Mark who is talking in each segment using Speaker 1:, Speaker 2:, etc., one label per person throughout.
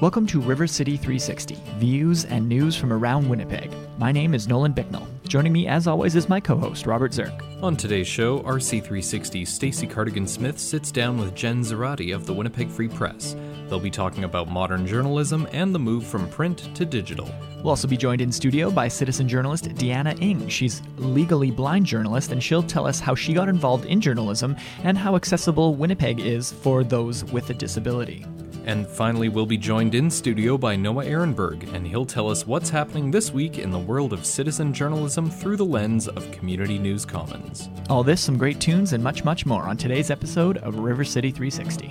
Speaker 1: Welcome to River City 360, views and news from around Winnipeg. My name is Nolan Bicknell. Joining me, as always, is my co host, Robert Zirk.
Speaker 2: On today's show, RC360's Stacy Cardigan Smith sits down with Jen Zoratti of the Winnipeg Free Press. They'll be talking about modern journalism and the move from print to digital.
Speaker 1: We'll also be joined in studio by citizen journalist Deanna Ng. She's legally blind journalist, and she'll tell us how she got involved in journalism and how accessible Winnipeg is for those with a disability.
Speaker 2: And finally, we'll be joined in studio by Noah Erenberg, and he'll tell us what's happening this week in the world of citizen journalism through the lens of Community News Commons.
Speaker 1: All this, some great tunes, and much, much more on today's episode of River City 360.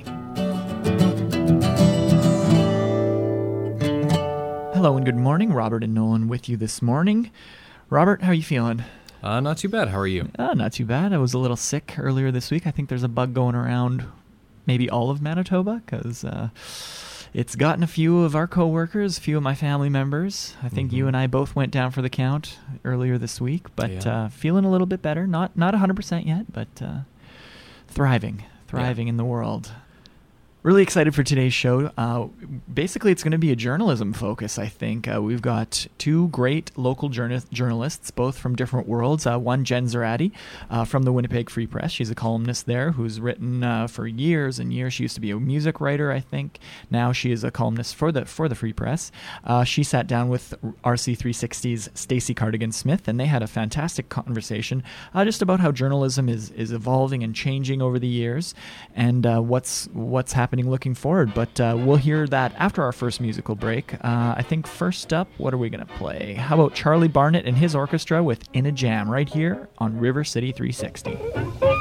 Speaker 1: Hello and good morning. Robert and Nolan with you this morning. Robert, how are you feeling?
Speaker 2: Uh, not too bad. How are you?
Speaker 1: Uh, not too bad. I was a little sick earlier this week. I think there's a bug going around maybe all of Manitoba because uh, it's gotten a few of our coworkers, a few of my family members. I think
Speaker 2: Mhm.
Speaker 1: you and I both went down for the count earlier this week, but
Speaker 2: Yeah.
Speaker 1: uh, feeling a little bit better. Not not 100% yet, but uh, thriving, thriving in the world. Really excited for today's show. Uh, basically, it's going to be a journalism focus, I think. Uh, we've got two great local journa- journalists, both from different worlds. Uh, one, Jen Zoratti uh, from the Winnipeg Free Press. She's a columnist there who's written uh, for years and years. She used to be a music writer, I think. Now she is a columnist for the for the Free Press. Uh, she sat down with RC360's Stacy Cardigan Smith, and they had a fantastic conversation just about how journalism is is evolving and changing over the years, and what's what's happening looking forward. But uh, we'll hear that after our first musical break. Uh, I think first up, what are we going to play? How about Charlie Barnett and his orchestra with In a Jam right here on River City 360.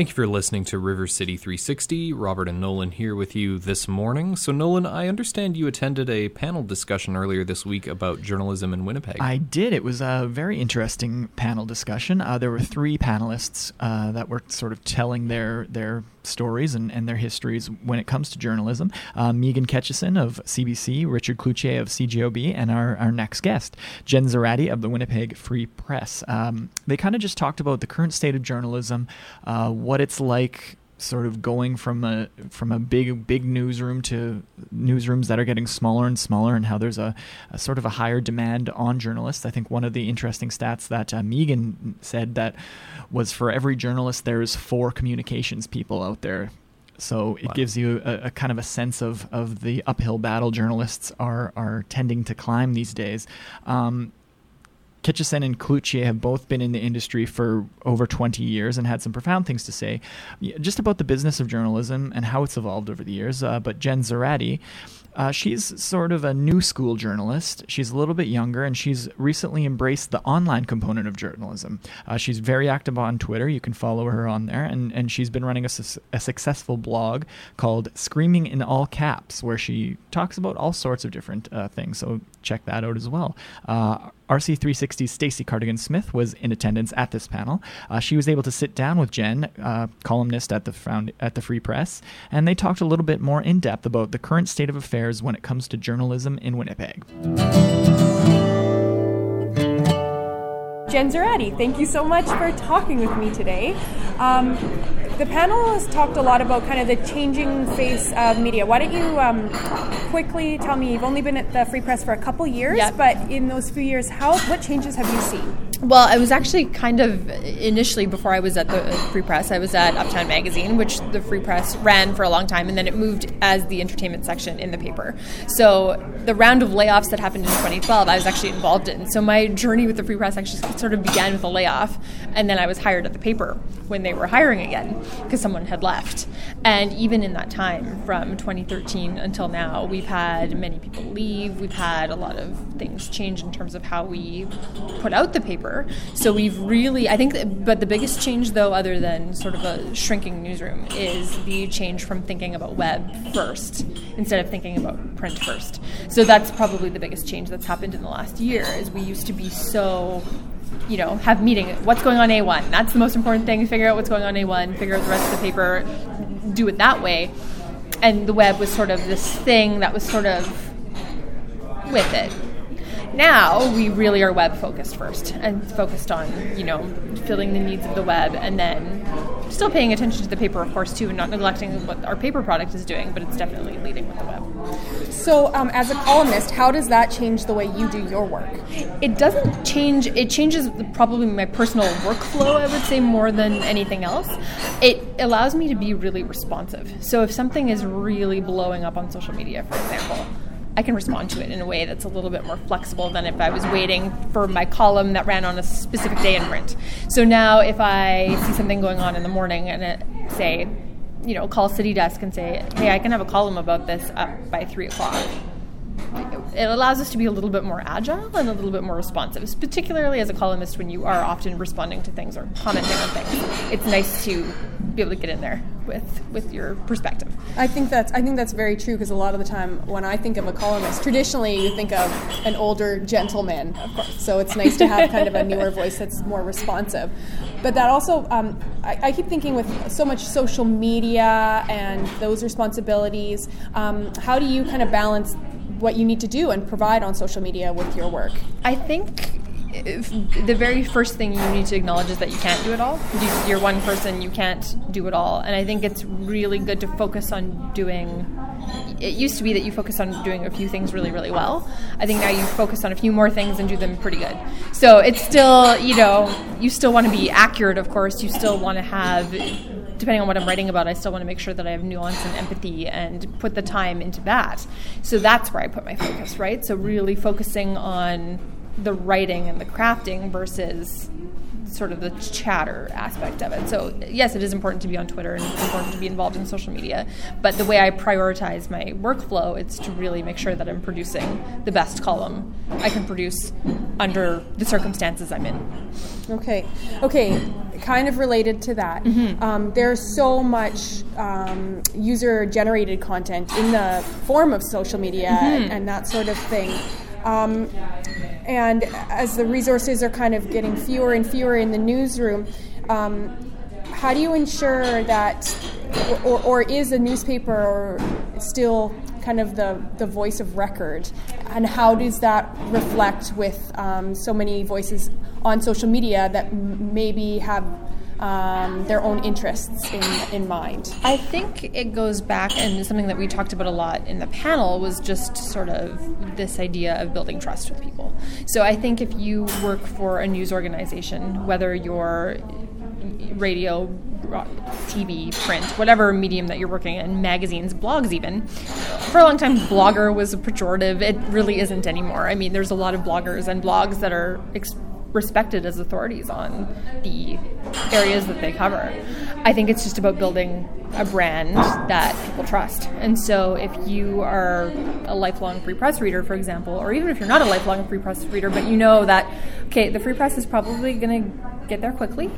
Speaker 2: Thank you for listening to River City 360. Robert and Nolan here with you this morning. So, Nolan, I understand you attended a panel discussion earlier this week about journalism in Winnipeg.
Speaker 1: I did. It was a very interesting panel discussion. Uh, there were three panelists uh, that were sort of telling their their stories and, and their histories when it comes to journalism. Uh, Megan Ketchison of CBC, Richard Cloutier of CJOB, and our, our next guest, Jen Zoratti of the Winnipeg Free Press. Um, they kind of just talked about the current state of journalism, uh, what it's like sort of going from a from a big big newsroom to newsrooms that are getting smaller and smaller, and how there's a, a sort of a higher demand on journalists. I think one of the interesting stats that uh, Megan said that was for every journalist there's four communications people out there. So it
Speaker 2: Wow.
Speaker 1: gives you a, a kind of a sense of, of the uphill battle journalists are are tending to climb these days. Um, Kitchison and Cloutier have both been in the industry for over 20 years and had some profound things to say just about the business of journalism and how it's evolved over the years. Uh, but Jen Zoratti, uh, she's sort of a new school journalist. She's a little bit younger and she's recently embraced the online component of journalism. Uh, she's very active on Twitter. You can follow her on there. And, and she's been running a, su- a successful blog called Screaming in All Caps, where she talks about all sorts of different uh, things. So check that out as well. Uh, RC360's Stacy Cardigan Smith was in attendance at this panel. Uh, she was able to sit down with Jen, uh, columnist at the found at the Free Press, and they talked a little bit more in depth about the current state of affairs when it comes to journalism in Winnipeg.
Speaker 3: Jen Zoratti, thank you so much for talking with me today. Um, the panel has talked a lot about kind of the changing face of media. Why don't you um, quickly tell me? You've only been at the Free Press for a couple years,
Speaker 4: Yep.
Speaker 3: but in those few years, how what changes have you seen?
Speaker 4: Well, I was actually kind of initially before I was at the Free Press, I was at Uptown Magazine, which the Free Press ran for a long time, and then it moved as the entertainment section in the paper. So the round of layoffs that happened in 2012, I was actually involved in. So my journey with the Free Press actually sort of began with a layoff, and then I was hired at the paper when they were hiring again because someone had left. And even in that time, from 2013 until now, we've had many people leave. We've had a lot of things change in terms of how we put out the paper. So we've really, I think, but the biggest change, though, other than sort of a shrinking newsroom, is the change from thinking about web first instead of thinking about print first. So that's probably the biggest change that's happened in the last year. Is we used to be so you know, have meeting. What's going on A1? That's the most important thing. Figure out what's going on A1. Figure out the rest of the paper. Do it that way. And the web was sort of this thing that was sort of with it. Now we really are web focused first and focused on you know filling the needs of the web and then still paying attention to the paper of course too and not neglecting what our paper product is doing but it's definitely leading with the web.
Speaker 3: So, um, as a columnist, how does that change the way you do your work?
Speaker 4: It doesn't change. It changes the- probably my personal workflow. I would say more than anything else. It allows me to be really responsive. So if something is really blowing up on social media, for example, I can respond to it in a way that's a little bit more flexible than if I was waiting for my column that ran on a specific day in print. So now, if I see something going on in the morning and it say, you know, call City Desk and say, hey, I can have a column about this up by three o'clock it allows us to be a little bit more agile and a little bit more responsive, particularly as a columnist when you are often responding to things or commenting on things. It's nice to be able to get in there with with your perspective.
Speaker 3: I think that's I think that's very true because a lot of the time when I think of a columnist, traditionally you think of an older gentleman, of course. So it's nice to have kind of a newer voice that's more responsive. But that also, um, I, I keep thinking with so much social media and those responsibilities, um, how do you kind of balance what you need to do and provide on social media with your work?
Speaker 4: I think if the very first thing you need to acknowledge is that you can't do it all. You- You're one person, you can't do it all. And I think it's really good to focus on doing. It used to be that you focus on doing a few things really, really well. I think now you focus on a few more things and do them pretty good. So it's still, you know, you still want to be accurate, of course. You still want to have depending on what I'm writing about, I still want to make sure that I have nuance and empathy and put the time into that. So that's where I put my focus, right? So really focusing on the writing and the crafting versus sort of the chatter aspect of it. So yes, it is important to be on Twitter and it's important to be involved in social media, but the way I prioritize my workflow, it's to really make sure that I'm producing the best column I can produce under the circumstances I'm in.
Speaker 3: Okay, okay. Kind of related to that, um, there's so much um, user-generated content in the form of social media and, and that sort of thing. Um, and as the resources are kind of getting fewer and fewer in the newsroom, um, how do you ensure that, or, or is a newspaper still kind of the, the voice of record? And how does that reflect with um, so many voices on social media that m- maybe have um, their own interests in, in mind?
Speaker 4: I think it goes back, and something that we talked about a lot in the panel was just sort of this idea of building trust with people. So I think if you work for a news organization, whether you're radio, TV, print, whatever medium that you're working in, magazines, blogs, even. For a long time, blogger was a pejorative. It really isn't anymore. I mean, there's a lot of bloggers and blogs that are ex- respected as authorities on the areas that they cover. I think it's just about building a brand that people trust. And so if you are a lifelong free press reader, for example, or even if you're not a lifelong free press reader, but you know that, okay, the free press is probably going to get there quickly,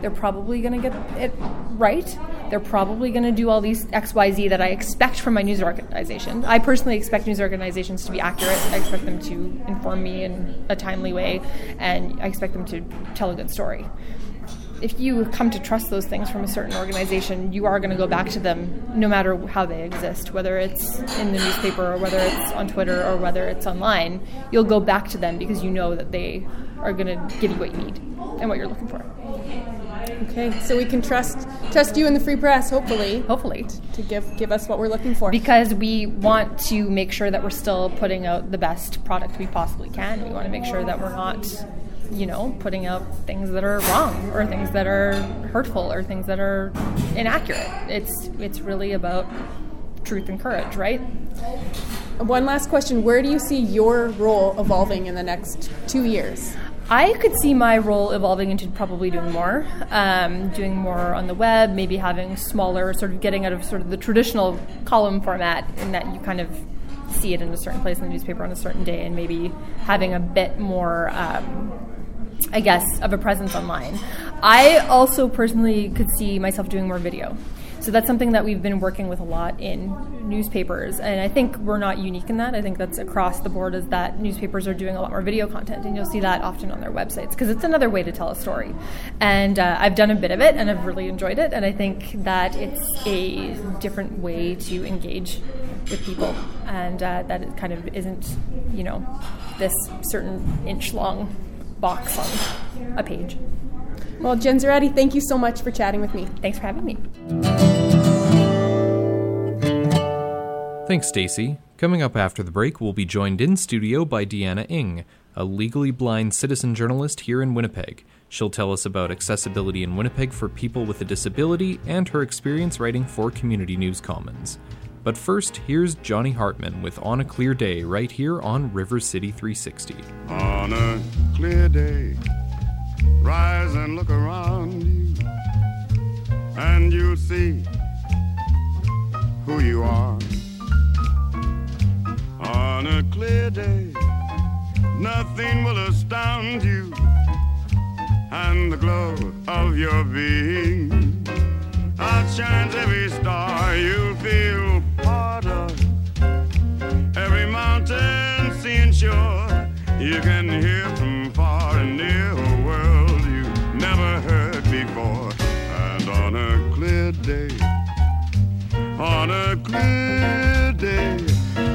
Speaker 4: they're probably going to get it right. They're probably going to do all these XYZ that I expect from my news organization. I personally expect news organizations to be accurate. I expect them to inform me in a timely way, and I expect them to tell a good story. If you come to trust those things from a certain organization, you are going to go back to them no matter how they exist, whether it's in the newspaper or whether it's on Twitter or whether it's online. You'll go back to them because you know that they are going to give you what you need and what you're looking for.
Speaker 3: Okay, so we can trust trust you in the free press, hopefully.
Speaker 4: Hopefully,
Speaker 3: to give give us what we're looking for.
Speaker 4: Because we want to make sure that we're still putting out the best product we possibly can. We want to make sure that we're not, you know, putting out things that are wrong or things that are hurtful or things that are inaccurate. It's it's really about truth and courage, right?
Speaker 3: One last question: Where do you see your role evolving in the next two years?
Speaker 4: I could see my role evolving into probably doing more, um, doing more on the web, maybe having smaller, sort of getting out of sort of the traditional column format, in that you kind of see it in a certain place in the newspaper on a certain day, and maybe having a bit more. Um, I guess, of a presence online. I also personally could see myself doing more video. So that's something that we've been working with a lot in newspapers, and I think we're not unique in that. I think that's across the board is that newspapers are doing a lot more video content, and you'll see that often on their websites because it's another way to tell a story. And uh, I've done a bit of it, and I've really enjoyed it, and I think that it's a different way to engage with people, and uh, that it kind of isn't, you know, this certain inch long box on a page.
Speaker 3: Well, Jen Zoratti, thank you so much for chatting with me.
Speaker 4: Thanks for having me.
Speaker 2: Thanks, Stacy. Coming up after the break, we'll be joined in studio by Deanna Ng, a legally blind citizen journalist here in Winnipeg. She'll tell us about accessibility in Winnipeg for people with a disability and her experience writing for Community News Commons. But first, here's Johnny Hartman with On a Clear Day right here on River City 360.
Speaker 5: On a clear day rise and look around you, and you'll see who you are. On a clear day, nothing will astound you, and the glow of your being outshines every star you'll feel part of. Every mountain, sea, and shore, you can hear from far and near a clear day,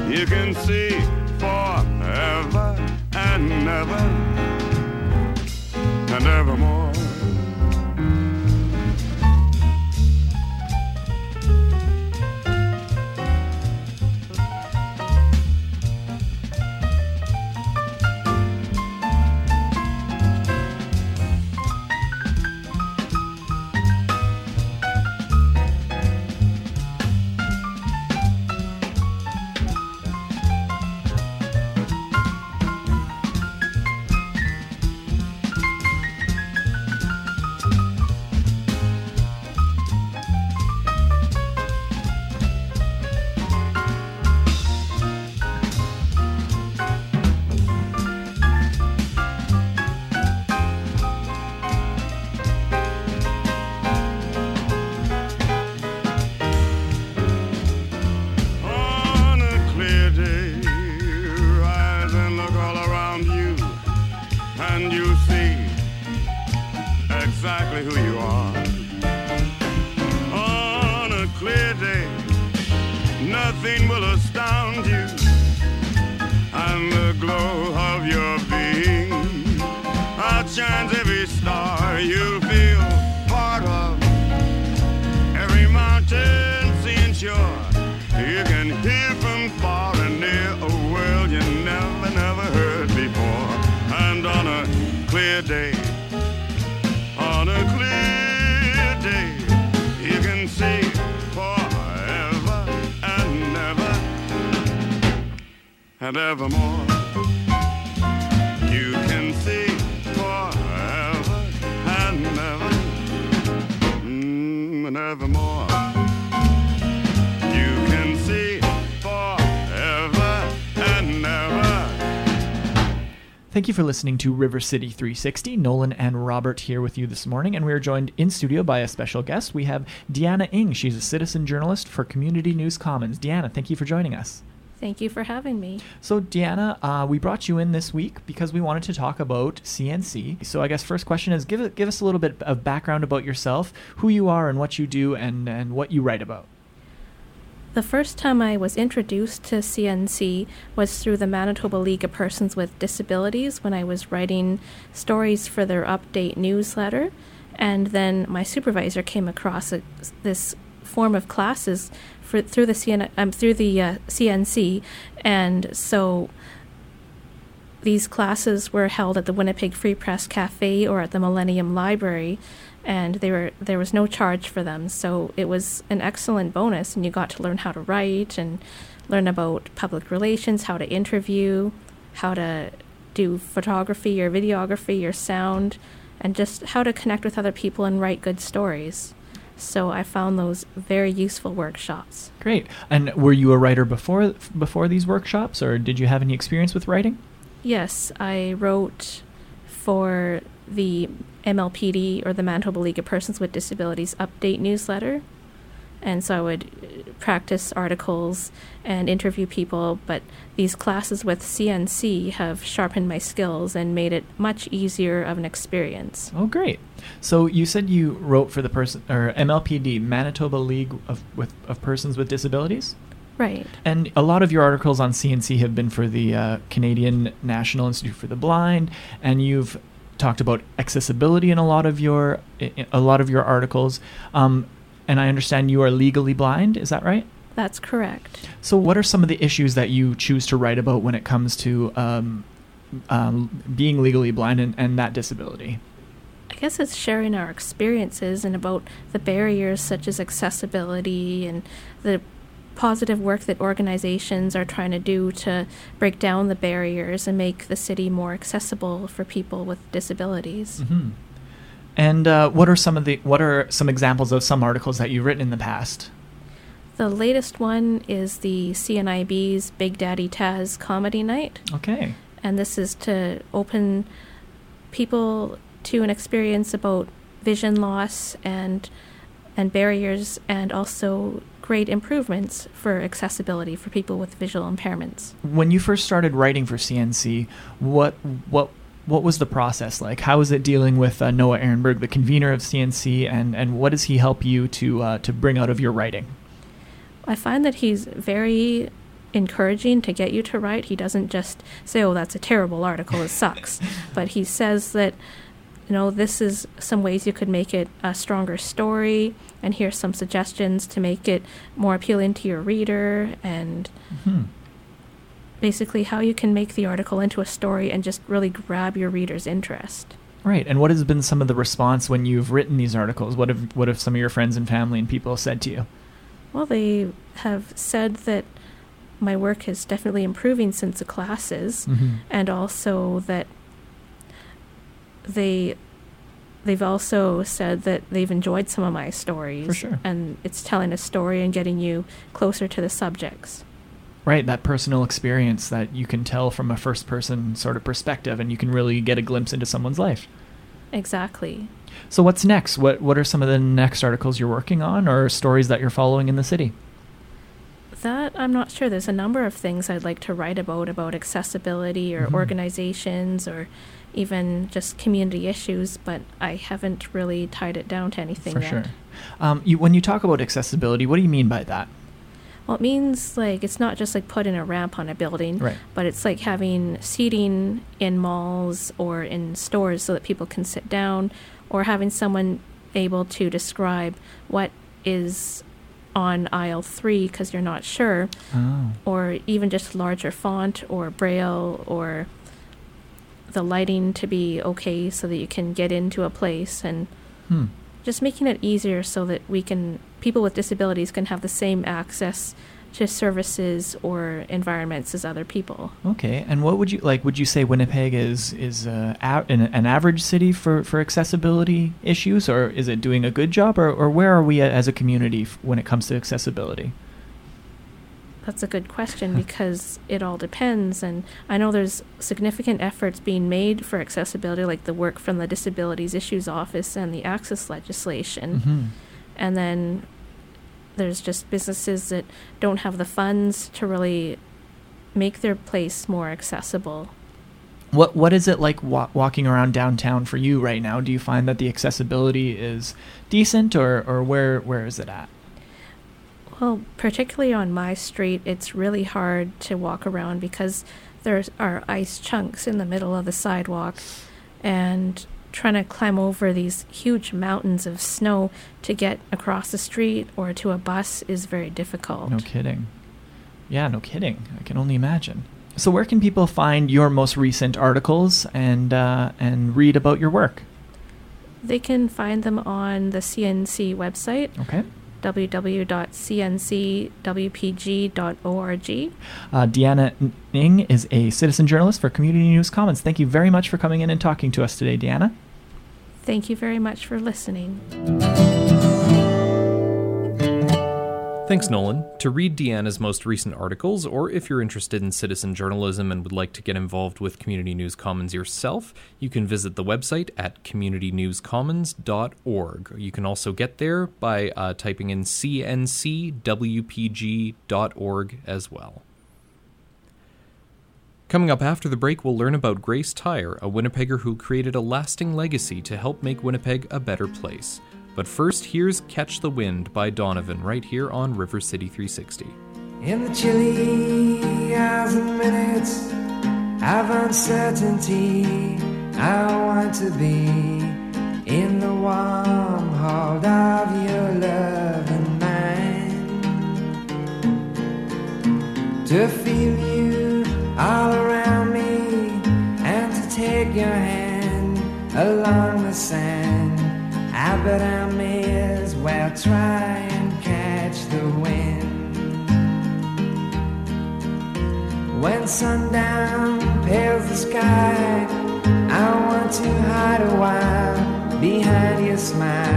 Speaker 5: you can see forever and ever and evermore. And evermore. You can see forever and never mm, and evermore. You can see forever and never.
Speaker 1: Thank you for listening to River City 360. Nolan and Robert here with you this morning, and we are joined in studio by a special guest. We have Deanna Ng. She's a citizen journalist for Community News Commons. Deanna, thank you for joining us.
Speaker 6: Thank you for having me.
Speaker 1: So, Deanna, uh, we brought you in this week because we wanted to talk about CNC. So, I guess first question is give give us a little bit of background about yourself, who you are, and what you do, and and what you write about.
Speaker 6: The first time I was introduced to CNC was through the Manitoba League of Persons with Disabilities when I was writing stories for their update newsletter. And then my supervisor came across a, this form of classes for, through the CN, um, through the uh, CNC, and so these classes were held at the Winnipeg Free Press Cafe or at the Millennium Library, and they were there was no charge for them. So it was an excellent bonus, and you got to learn how to write and learn about public relations, how to interview, how to do photography or videography or sound, and just how to connect with other people and write good stories. So I found those very useful workshops.
Speaker 1: Great. And were you a writer before before these workshops, or did you have any experience with writing?
Speaker 6: Yes, I wrote for the MLPD or the Manitoba League of Persons with Disabilities update newsletter. And so I would uh, practice articles and interview people, but these classes with CNC have sharpened my skills and made it much easier of an experience.
Speaker 1: Oh, great. So you said you wrote for the person or MLPD, Manitoba League of with of Persons with Disabilities.
Speaker 6: Right.
Speaker 1: And a lot of your articles on CNC have been for the uh, Canadian National Institute for the Blind, and you've talked about accessibility in a lot of your a lot of your articles. Um, and I understand you are legally blind. Is that right?
Speaker 6: That's correct.
Speaker 1: So, what are some of the issues that you choose to write about when it comes to um, um, being legally blind and, and that disability?
Speaker 6: I guess it's sharing our experiences and about the barriers such as accessibility and the positive work that organizations are trying to do to break down the barriers and make the city more accessible for people with disabilities.
Speaker 1: Mm-hmm. And uh, what are some of the what are some examples of some articles that you've written in the past?
Speaker 6: The latest one is the CNIB's Big Daddy Taz Comedy Night.
Speaker 1: Okay.
Speaker 6: And this is to open people to an experience about vision loss and and barriers and also great improvements for accessibility for people with visual impairments.
Speaker 1: When you first started writing for CNC, what what what was the process like? How was it dealing with uh, Noah Erenberg, the convener of CNC, and, and what does he help you to uh, to bring out of your writing?
Speaker 6: I find that he's very encouraging to get you to write. He doesn't just say, "Oh, that's a terrible article; it sucks," but he says that you know this is some ways you could make it a stronger story, and here's some suggestions to make it more appealing to your reader, and.
Speaker 1: hmm
Speaker 6: basically how you can make the article into a story and just really grab your reader's interest.
Speaker 1: Right. And what has been some of the response when you've written these articles? What have what have some of your friends and family and people said to you?
Speaker 6: Well, they have said that my work is definitely improving since the classes,
Speaker 1: Mm-hmm.
Speaker 6: and also that they they've also said that they've enjoyed some of my stories,
Speaker 1: For sure.
Speaker 6: and it's telling a story and getting you closer to the subjects.
Speaker 1: Right, that personal experience that you can tell from a first person sort of perspective and you can really get a glimpse into someone's life.
Speaker 6: Exactly.
Speaker 1: So what's next? What what are some of the next articles you're working on or stories that you're following in the city?
Speaker 6: That I'm not sure. There's a number of things I'd like to write about about accessibility or
Speaker 1: Mhm.
Speaker 6: organizations or even just community issues, but I haven't really tied it down to anything
Speaker 1: For
Speaker 6: yet.
Speaker 1: sure. Um, you, when you talk about accessibility, what do you mean by that?
Speaker 6: Well, it means like it's not just like putting a ramp on a building,
Speaker 1: Right.
Speaker 6: but it's like having seating in malls or in stores so that people can sit down, or having someone able to describe what is on aisle three because you're not sure,
Speaker 1: Oh.
Speaker 6: or even just larger font or braille or the lighting to be okay so that you can get into a place and
Speaker 1: Hmm.
Speaker 6: just making it easier so that we can people with disabilities can have the same access to services or environments as other people.
Speaker 1: Okay. And what would you like? Would you say Winnipeg is is uh, a- an, an average city for, for accessibility issues, or is it doing a good job, or, or where are we as a community f- when it comes to accessibility?
Speaker 6: That's a good question because it all depends. And I know there's significant efforts being made for accessibility, like the work from the Disabilities Issues Office and the access legislation.
Speaker 1: Mm-hmm.
Speaker 6: And then there's just businesses that don't have the funds to really make their place more accessible.
Speaker 1: What what is it like wa- walking around downtown for you right now? Do you find that the accessibility is decent, or, or where where is it at?
Speaker 6: Well, particularly on my street, it's really hard to walk around because there are ice chunks in the middle of the sidewalk, and trying to climb over these huge mountains of snow to get across the street or to a bus is very difficult.
Speaker 1: No kidding. Yeah, no kidding. I can only imagine. So, where can people find your most recent articles and uh, and read about your work?
Speaker 6: They can find them on the CNC website,
Speaker 1: Okay.
Speaker 6: www.cncwpg.org.
Speaker 1: Uh, Deanna Ng is a citizen journalist for Community News Commons. Thank you very much for coming in and talking to us today, Deanna.
Speaker 6: Thank you very much for listening.
Speaker 2: Thanks, Nolan. To read Deanna's most recent articles, or if you're interested in citizen journalism and would like to get involved with Community News Commons yourself, you can visit the website at communitynewscommons.org. You can also get there by uh, typing in cncwpg.org as well. Coming up after the break, we'll learn about Grace Tyre, a Winnipegger who created a lasting legacy to help make Winnipeg a better place. But first, here's Catch the Wind by Donovan right here on River City 360.
Speaker 7: In the chilly hours and minutes of uncertainty, I want to be in the warm hold of your love and mine. To feel you all around me and to take your hand along the sand. I bet I may as well try and catch the wind. When sundown pales the sky, I want to hide a while behind your smile.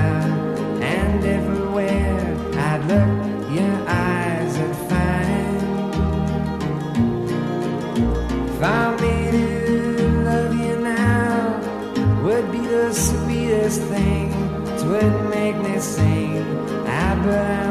Speaker 7: Sing. I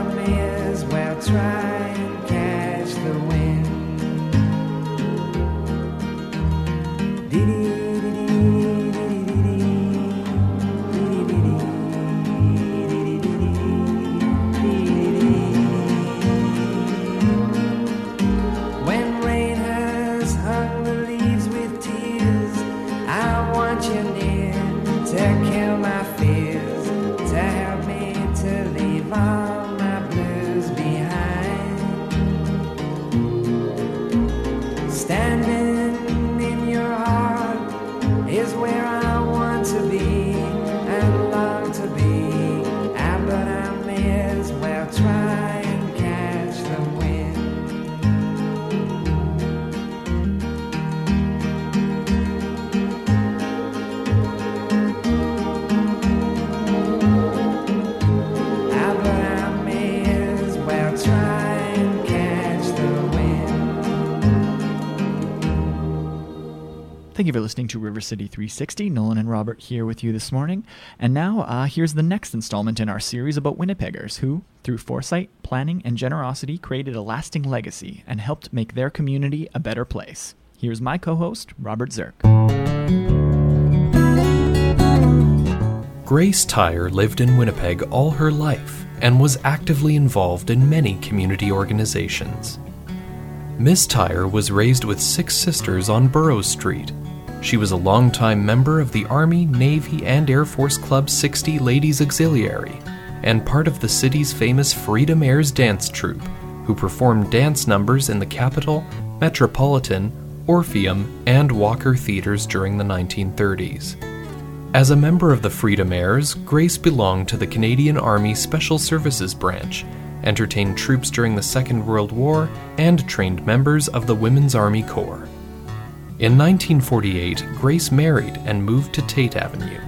Speaker 1: Thank you for listening to River City 360. Nolan and Robert here with you this morning. And now, uh, here's the next installment in our series about Winnipeggers who, through foresight, planning, and generosity, created a lasting legacy and helped make their community a better place. Here's my co host, Robert Zirk.
Speaker 2: Grace Tyre lived in Winnipeg all her life and was actively involved in many community organizations. Miss Tyre was raised with six sisters on Burroughs Street. She was a longtime member of the Army, Navy, and Air Force Club 60 Ladies Auxiliary and part of the city's famous Freedom Airs dance troupe, who performed dance numbers in the Capitol, Metropolitan, Orpheum, and Walker theaters during the 1930s. As a member of the Freedom Airs, Grace belonged to the Canadian Army Special Services Branch, entertained troops during the Second World War, and trained members of the Women's Army Corps. In 1948, Grace married and moved to Tate Avenue.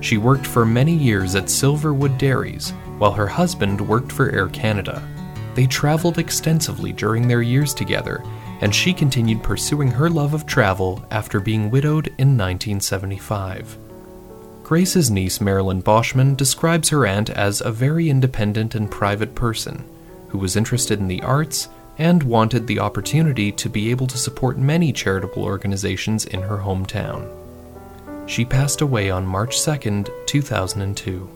Speaker 2: She worked for many years at Silverwood Dairies, while her husband worked for Air Canada. They traveled extensively during their years together, and she continued pursuing her love of travel after being widowed in 1975. Grace's niece Marilyn Boschman describes her aunt as a very independent and private person who was interested in the arts and wanted the opportunity to be able to support many charitable organizations in her hometown. She passed away on March 2, 2002.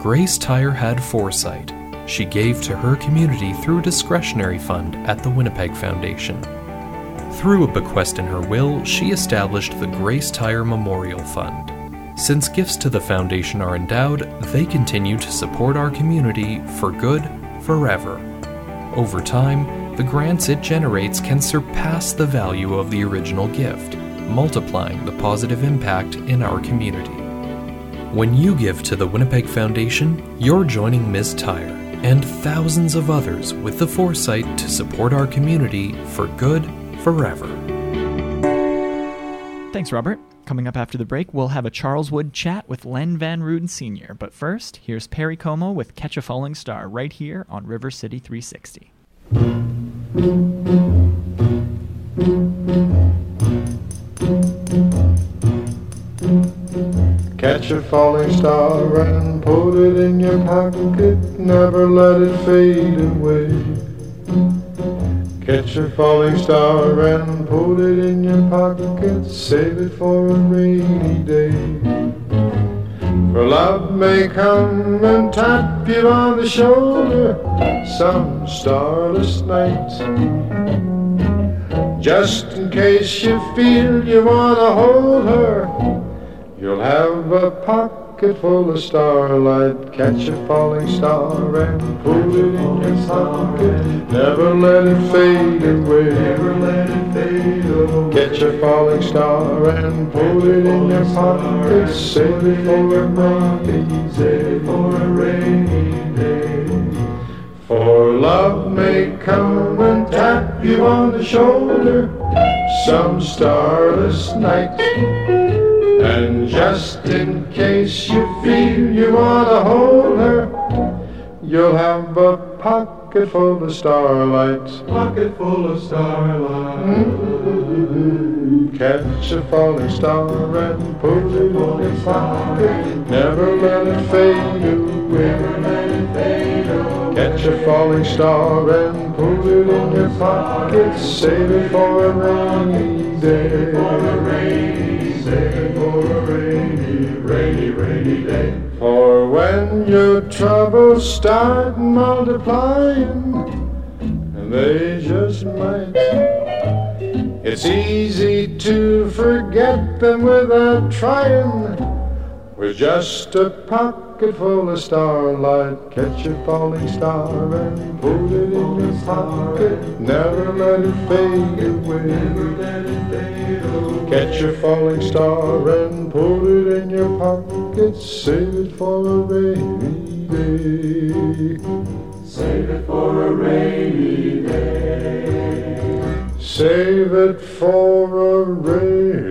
Speaker 2: Grace Tyre had foresight. She gave to her community through a discretionary fund at the Winnipeg Foundation. Through a bequest in her will, she established the Grace Tyre Memorial Fund. Since gifts to the foundation are endowed, they continue to support our community for good forever. Over time, the grants it generates can surpass the value of the original gift, multiplying the positive impact in our community. When you give to the Winnipeg Foundation, you're joining Ms. Tyre and thousands of others with the foresight to support our community for good forever.
Speaker 1: Thanks, Robert. Coming up after the break, we'll have a Charleswood chat with Len Van Roon Sr. But first, here's Perry Como with Catch a Falling Star right here on River City 360.
Speaker 8: Catch a falling star and put it in your pocket, never let it fade away. Catch a falling star and put it in your pocket, save it for a rainy day. For love may come and tap you on the shoulder some starless night. Just in case you feel you wanna hold her, you'll have a pocket full of starlight. Catch a falling star and put it in your pocket. Never let it fade away. Never let it fade away. Catch a falling star and put it in your pocket. Save it for a rainy day. For a rainy day. For love may come and tap you on the shoulder some starless night. And just in case you feel you wanna hold her, you'll have a pocket full of starlight. Pocket full of starlight. Mm-hmm. Catch a falling star and put it in your pocket. Never let it fade away. Never let it fade away. Catch a falling star and put it in your pocket. Save it for a rainy day. Rainy rainy, day. For when your troubles start multiplying, and they just might. It's easy to forget them without trying. With just a pocket full of starlight, catch a falling star and put it in your pocket. Never let it fade away. Never let it fade away. Catch a falling star and put it in your pocket. Save it for a rainy day. Save it for a rainy day. Save it for a rainy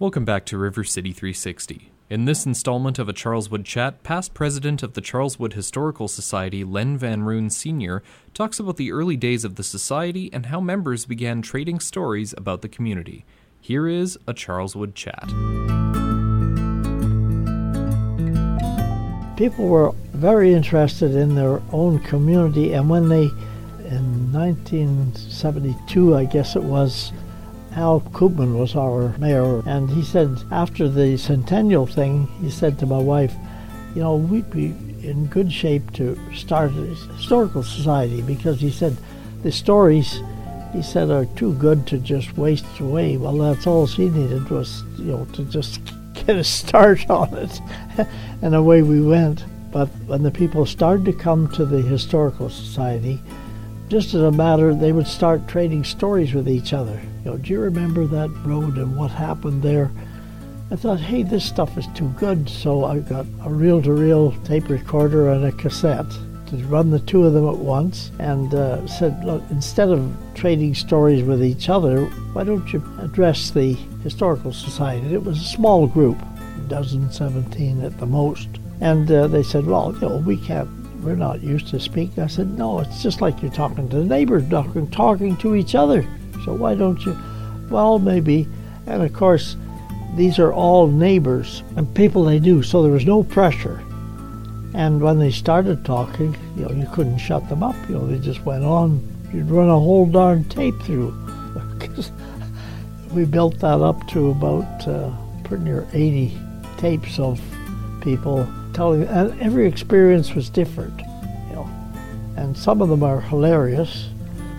Speaker 2: Welcome back to River City 360. In this installment of a Charleswood chat, past president of the Charleswood Historical Society, Len Van Roon Sr., talks about the early days of the society and how members began trading stories about the community. Here is a Charleswood chat.
Speaker 9: People were very interested in their own community, and when they, in 1972, I guess it was, Al Koopman was our mayor, and he said after the centennial thing, he said to my wife, you know, we'd be in good shape to start a historical society because he said the stories he said are too good to just waste away. Well, that's all she needed was you know to just get a start on it, and away we went. But when the people started to come to the historical society, just as a matter, they would start trading stories with each other. Know, do you remember that road and what happened there? I thought, hey, this stuff is too good, so I got a reel-to-reel tape recorder and a cassette to run the two of them at once, and uh, said, look, instead of trading stories with each other, why don't you address the historical society? It was a small group, a dozen, seventeen at the most, and uh, they said, well, you know, we can't we're not used to speaking. I said, no, it's just like you're talking to the neighbors, talking, talking to each other. So why don't you? Well, maybe. And of course, these are all neighbors and people they knew, so there was no pressure. And when they started talking, you know, you couldn't shut them up. You know, they just went on. You'd run a whole darn tape through. we built that up to about uh, pretty near 80 tapes of people telling, and every experience was different, you know. And some of them are hilarious.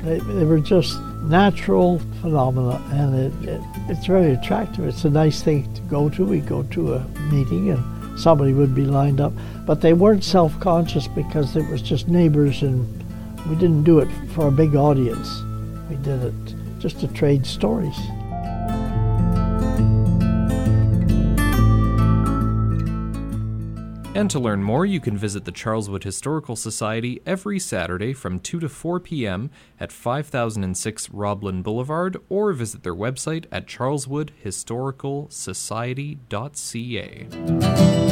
Speaker 9: They, they were just natural phenomena, and it, it, it's very attractive. It's a nice thing to go to. We go to a meeting, and somebody would be lined up, but they weren't self-conscious because it was just neighbors, and we didn't do it for a big audience. We did it just to trade stories.
Speaker 2: And to learn more, you can visit the Charleswood Historical Society every Saturday from 2 to 4 p.m. at 5006 Roblin Boulevard or visit their website at charleswoodhistoricalsociety.ca.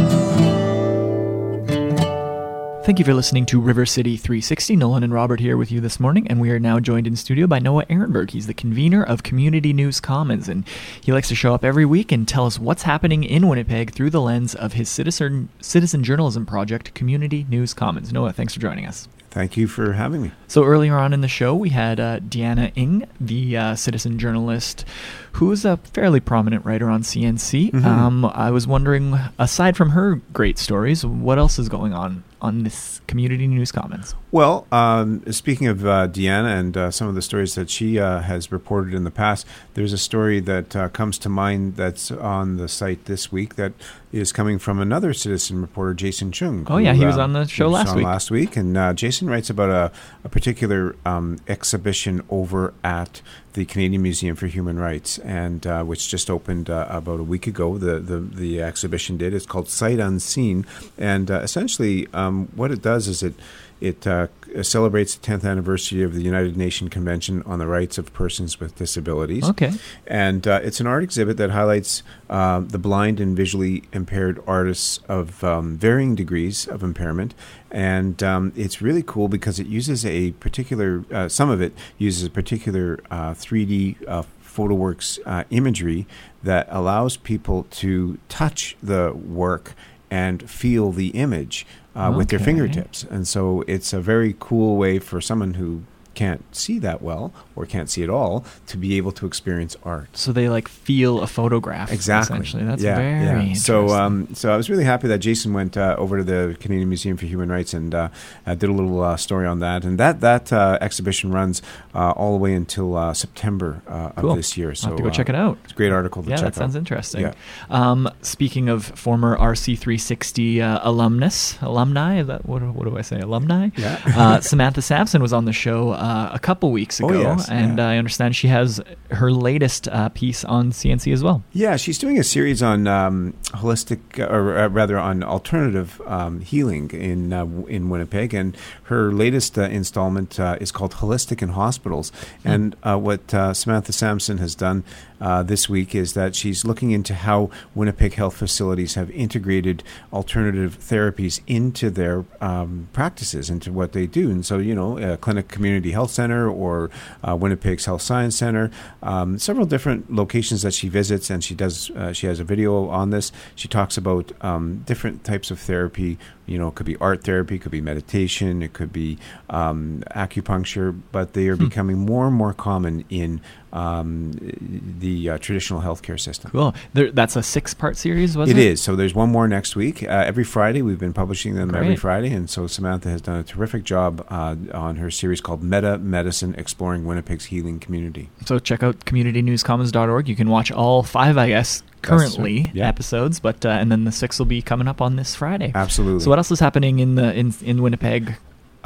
Speaker 1: Thank you for listening to River City 360. Nolan and Robert here with you this morning, and we are now joined in studio by Noah Erenberg. He's the convener of Community News Commons, and he likes to show up every week and tell us what's happening in Winnipeg through the lens of his citizen citizen journalism project, Community News Commons. Noah, thanks for joining us.
Speaker 10: Thank you for having me.
Speaker 1: So earlier on in the show, we had uh, Deanna Ng, the uh, citizen journalist, who is a fairly prominent writer on CNC.
Speaker 10: Mhm.
Speaker 1: Um, I was wondering, aside from her great stories, what else is going on on this Community News Commons?
Speaker 10: Well, um, speaking of uh, Deanna and uh, some of the stories that she uh, has reported in the past, there's a story that uh, comes to mind that's on the site this week that is coming from another citizen reporter, Jason Chung.
Speaker 1: Oh, yeah, he was
Speaker 10: um,
Speaker 1: on the show last week.
Speaker 10: Last week, and uh, Jason writes about a, a particular um, exhibition over at the Canadian Museum for Human Rights, and uh, which just opened uh, about a week ago. The, the the exhibition did. It's called Sight Unseen, and uh, essentially, um, what it does is it it uh, celebrates the 10th anniversary of the United Nations Convention on the Rights of Persons with Disabilities.
Speaker 1: Okay.
Speaker 10: And uh, it's an art exhibit that highlights uh, the blind and visually impaired artists of um, varying degrees of impairment. And um, it's really cool because it uses a particular, uh, some of it uses a particular uh, 3D uh, PhotoWorks uh, imagery that allows people to touch the work and feel the image uh, with their fingertips. And so it's a very cool way for someone who can't see that well or can't see at all to be able to experience art.
Speaker 1: So they like feel a photograph.
Speaker 10: Exactly.
Speaker 1: Essentially, that's
Speaker 10: yeah,
Speaker 1: very
Speaker 10: yeah. So, um, so I was really happy that Jason went uh, over to the Canadian Museum for Human Rights and uh, did a little uh, story on that. And that that uh, exhibition runs uh, all the way until uh, September uh,
Speaker 1: Cool.
Speaker 10: of this year. So
Speaker 1: I'll have to go check it out.
Speaker 10: It's a great article to
Speaker 1: yeah,
Speaker 10: check
Speaker 1: that sounds
Speaker 10: out.
Speaker 1: interesting.
Speaker 10: Yeah.
Speaker 1: Um, speaking of former RC360 uh, alumnus, alumni, that what, what do I say, alumni?
Speaker 10: Yeah.
Speaker 1: uh, Samantha Sampson was on the show uh, a couple weeks
Speaker 10: Oh,
Speaker 1: ago,
Speaker 10: yes,
Speaker 1: and
Speaker 10: yeah.
Speaker 1: I understand she has her latest uh, piece on CNC as well.
Speaker 10: Yeah, she's doing a series on um, holistic, uh, or uh, rather on alternative um, healing in uh, in Winnipeg, and her latest uh, installment uh, is called "Holistic in Hospitals." And uh, what uh, Samantha Sampson has done uh, this week is that she's looking into how Winnipeg health facilities have integrated alternative therapies into their um, practices, into what they do. And so, you know, a clinic community health center or uh, Winnipeg's Health Science Center, um, several different locations that she visits, and she does. Uh, she has a video on this. She talks about um, different types of therapy. You know, it could be art therapy, it could be meditation, it could be um, acupuncture, but they are becoming more and more common in um, the uh, traditional healthcare system.
Speaker 1: Cool. There, that's a six-part series, wasn't
Speaker 10: It
Speaker 1: it?
Speaker 10: is. So there's one more next week. Uh, every Friday, we've been publishing them every Friday, and so Samantha has done a terrific job uh, on her series called Meta Medicine: Exploring Winnipeg's Healing Community.
Speaker 1: So check out communitynewscommons.org. You can watch all five, I guess, currently.
Speaker 10: Yeah.
Speaker 1: episodes, but uh, and then the six will be coming up on this Friday.
Speaker 10: Absolutely.
Speaker 1: So what else is happening in the in in Winnipeg?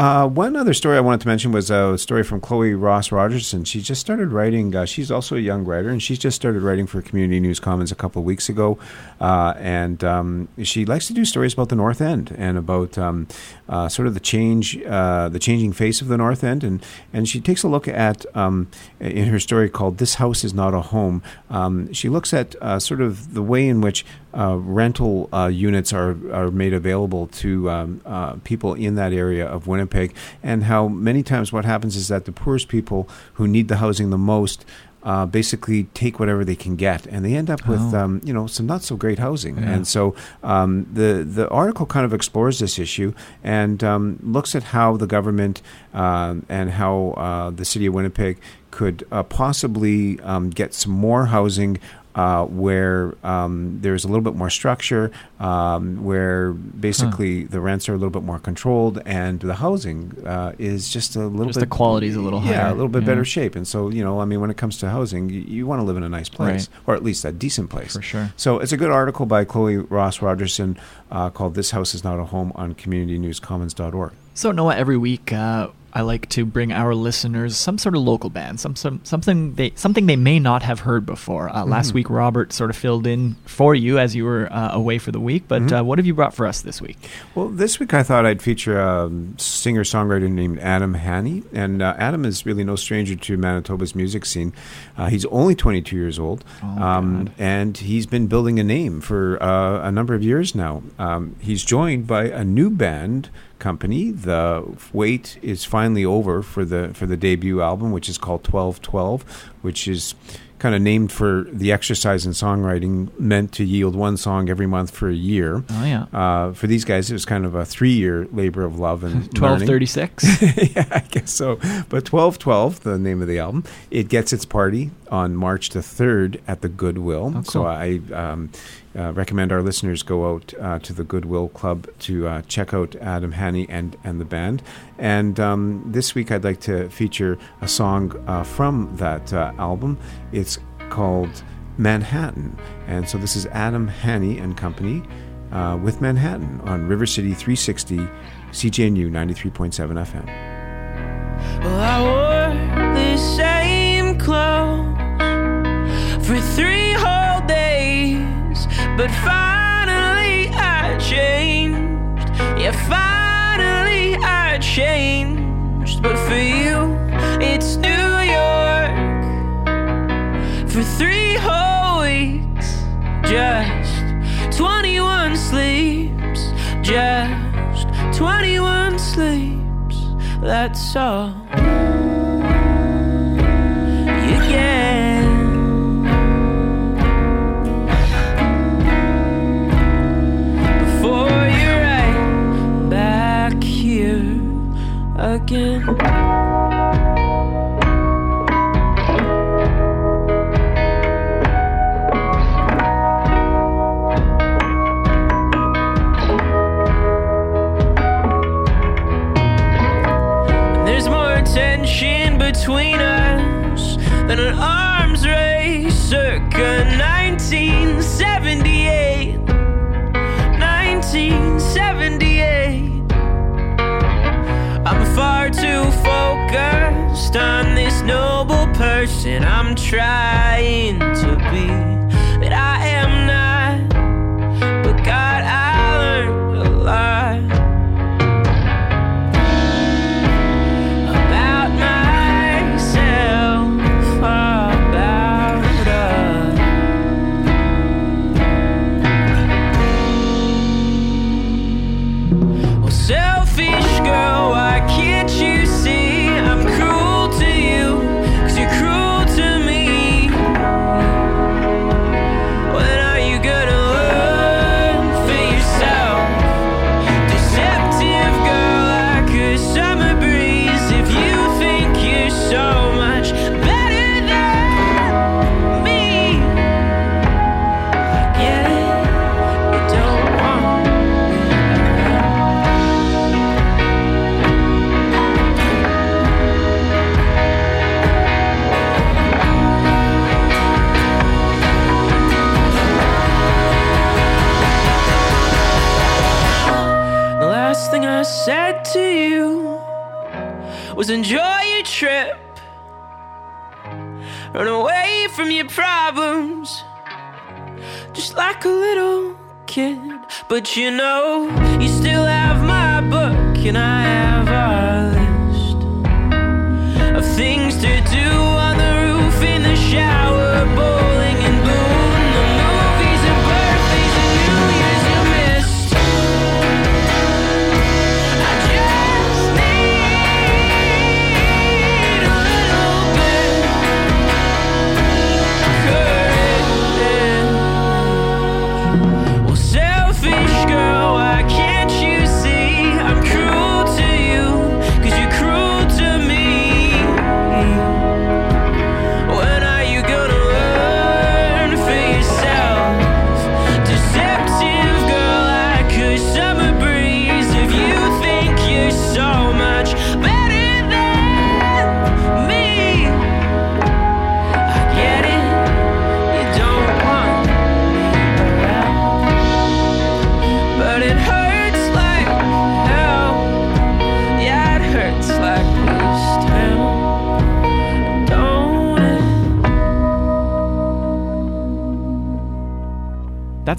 Speaker 10: Uh, one other story I wanted to mention was a story from Chloe Ross Rogerson. She just started writing. Uh, she's also a young writer, and she's just started writing for Community News Commons a couple of weeks ago. Uh, and um, she likes to do stories about the North End and about um, uh, sort of the change, uh, the changing face of the North End. And and she takes a look at um, in her story called "This House Is Not a Home." Um, she looks at uh, sort of the way in which uh, rental uh, units are, are made available to um, uh, people in that area of Winnipeg, and how many times what happens is that the poorest people who need the housing the most. Uh, basically, take whatever they can get, and they end up with,
Speaker 1: Oh.
Speaker 10: um, you know, some not so great housing.
Speaker 1: Yeah.
Speaker 10: And so, um, the the article kind of explores this issue and um, looks at how the government um, and how uh, the city of Winnipeg could uh, possibly um, get some more housing uh, where um, there's a little bit more structure, um, where basically the rents are a little bit more controlled, and the housing uh, is just a little
Speaker 1: Just
Speaker 10: bit
Speaker 1: the quality's a little
Speaker 10: yeah,
Speaker 1: higher.
Speaker 10: a little bit
Speaker 1: Yeah.
Speaker 10: better shape. And so you know, I mean, when it comes to housing, you, you want to live in a nice place,
Speaker 1: Right.
Speaker 10: or at least a decent place.
Speaker 1: For sure.
Speaker 10: So it's a good article by Chloe Ross Rogerson uh, called "This House Is Not a Home" on CommunityNewsCommons.org.
Speaker 1: So Noah, every week uh, I like to bring our listeners some sort of local band, some, some something they something they may not have heard before. Uh, Last
Speaker 10: Mhm.
Speaker 1: week, Robert sort of filled in for you as you were uh, away for the week. But
Speaker 10: Mhm.
Speaker 1: uh, what have you brought for us this week?
Speaker 10: Well, this week I thought I'd feature a singer songwriter named Adam Haney. And uh, Adam is really no stranger to Manitoba's music scene. Uh, he's only 22 years old.
Speaker 1: Oh,
Speaker 10: um, and he's been building a name for uh, a number of years now. Um, he's joined by a new band company. The wait is finally over for the for the debut album, which is called 1212, which is kind of named for the exercise in songwriting meant to yield one song every month for a year.
Speaker 1: Oh yeah,
Speaker 10: Uh, for these guys, it was kind of a three-year labor of love and
Speaker 1: twelve
Speaker 10: learning.
Speaker 1: thirty six.
Speaker 10: yeah, I guess so. But twelve twelve, the name of the album, it gets its party on March the third at the Goodwill.
Speaker 1: Oh,
Speaker 10: So. I um, uh, recommend our listeners go out uh, to the Goodwill Club to uh, check out Adam Haney and and the band. And um, this week, I'd like to feature a song uh, from that uh, album. It's called Manhattan, and so this is Adam Haney and Company uh, with Manhattan on River City 360, CJNU 93.7 FM.
Speaker 11: Well, I wore the same clothes for three but finally I changed. Yeah, finally I changed. But for you, it's New York for three whole weeks. Just 21 sleeps, just 21 sleeps. That's all again. There's more tension between us than an focused on this noble person I'm trying to be that I am not. But God, I learned a lot. Enjoy your trip. Run away from your problems, just like a little kid. But you know, you still have my book, and I have our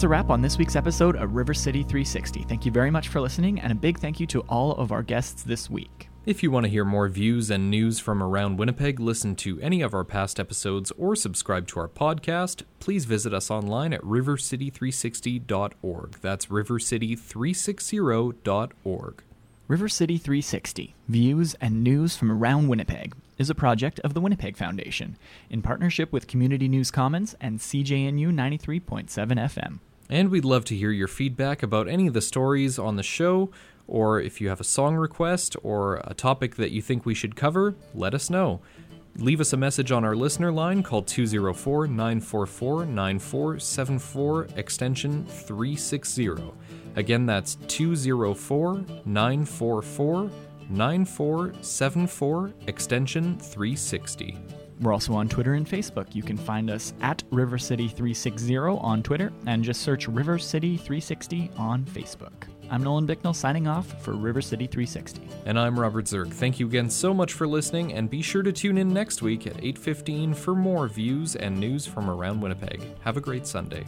Speaker 1: That's a wrap on this week's episode of River City 360. Thank you very much for listening, and a big thank you to all of our guests this week.
Speaker 2: If you want to hear more views and news from around Winnipeg, listen to any of our past episodes, or subscribe to our podcast, please visit us online at rivercity360.org. That's rivercity360.org.
Speaker 1: River City 360 Views and News from Around Winnipeg is a project of the Winnipeg Foundation in partnership with Community News Commons and CJNU 93.7 FM.
Speaker 2: And we'd love to hear your feedback about any of the stories on the show, or if you have a song request or a topic that you think we should cover, let us know. Leave us a message on our listener line called 204 944 9474 extension 360. Again, that's 204 944 9474 extension 360.
Speaker 1: We're also on Twitter and Facebook. You can find us at River City 360 on Twitter and just search River City 360 on Facebook. I'm Nolan Bicknell signing off for River City 360.
Speaker 2: And I'm Robert Zirk. Thank you again so much for listening, and be sure to tune in next week at 8:15 for more views and news from around Winnipeg. Have a great Sunday.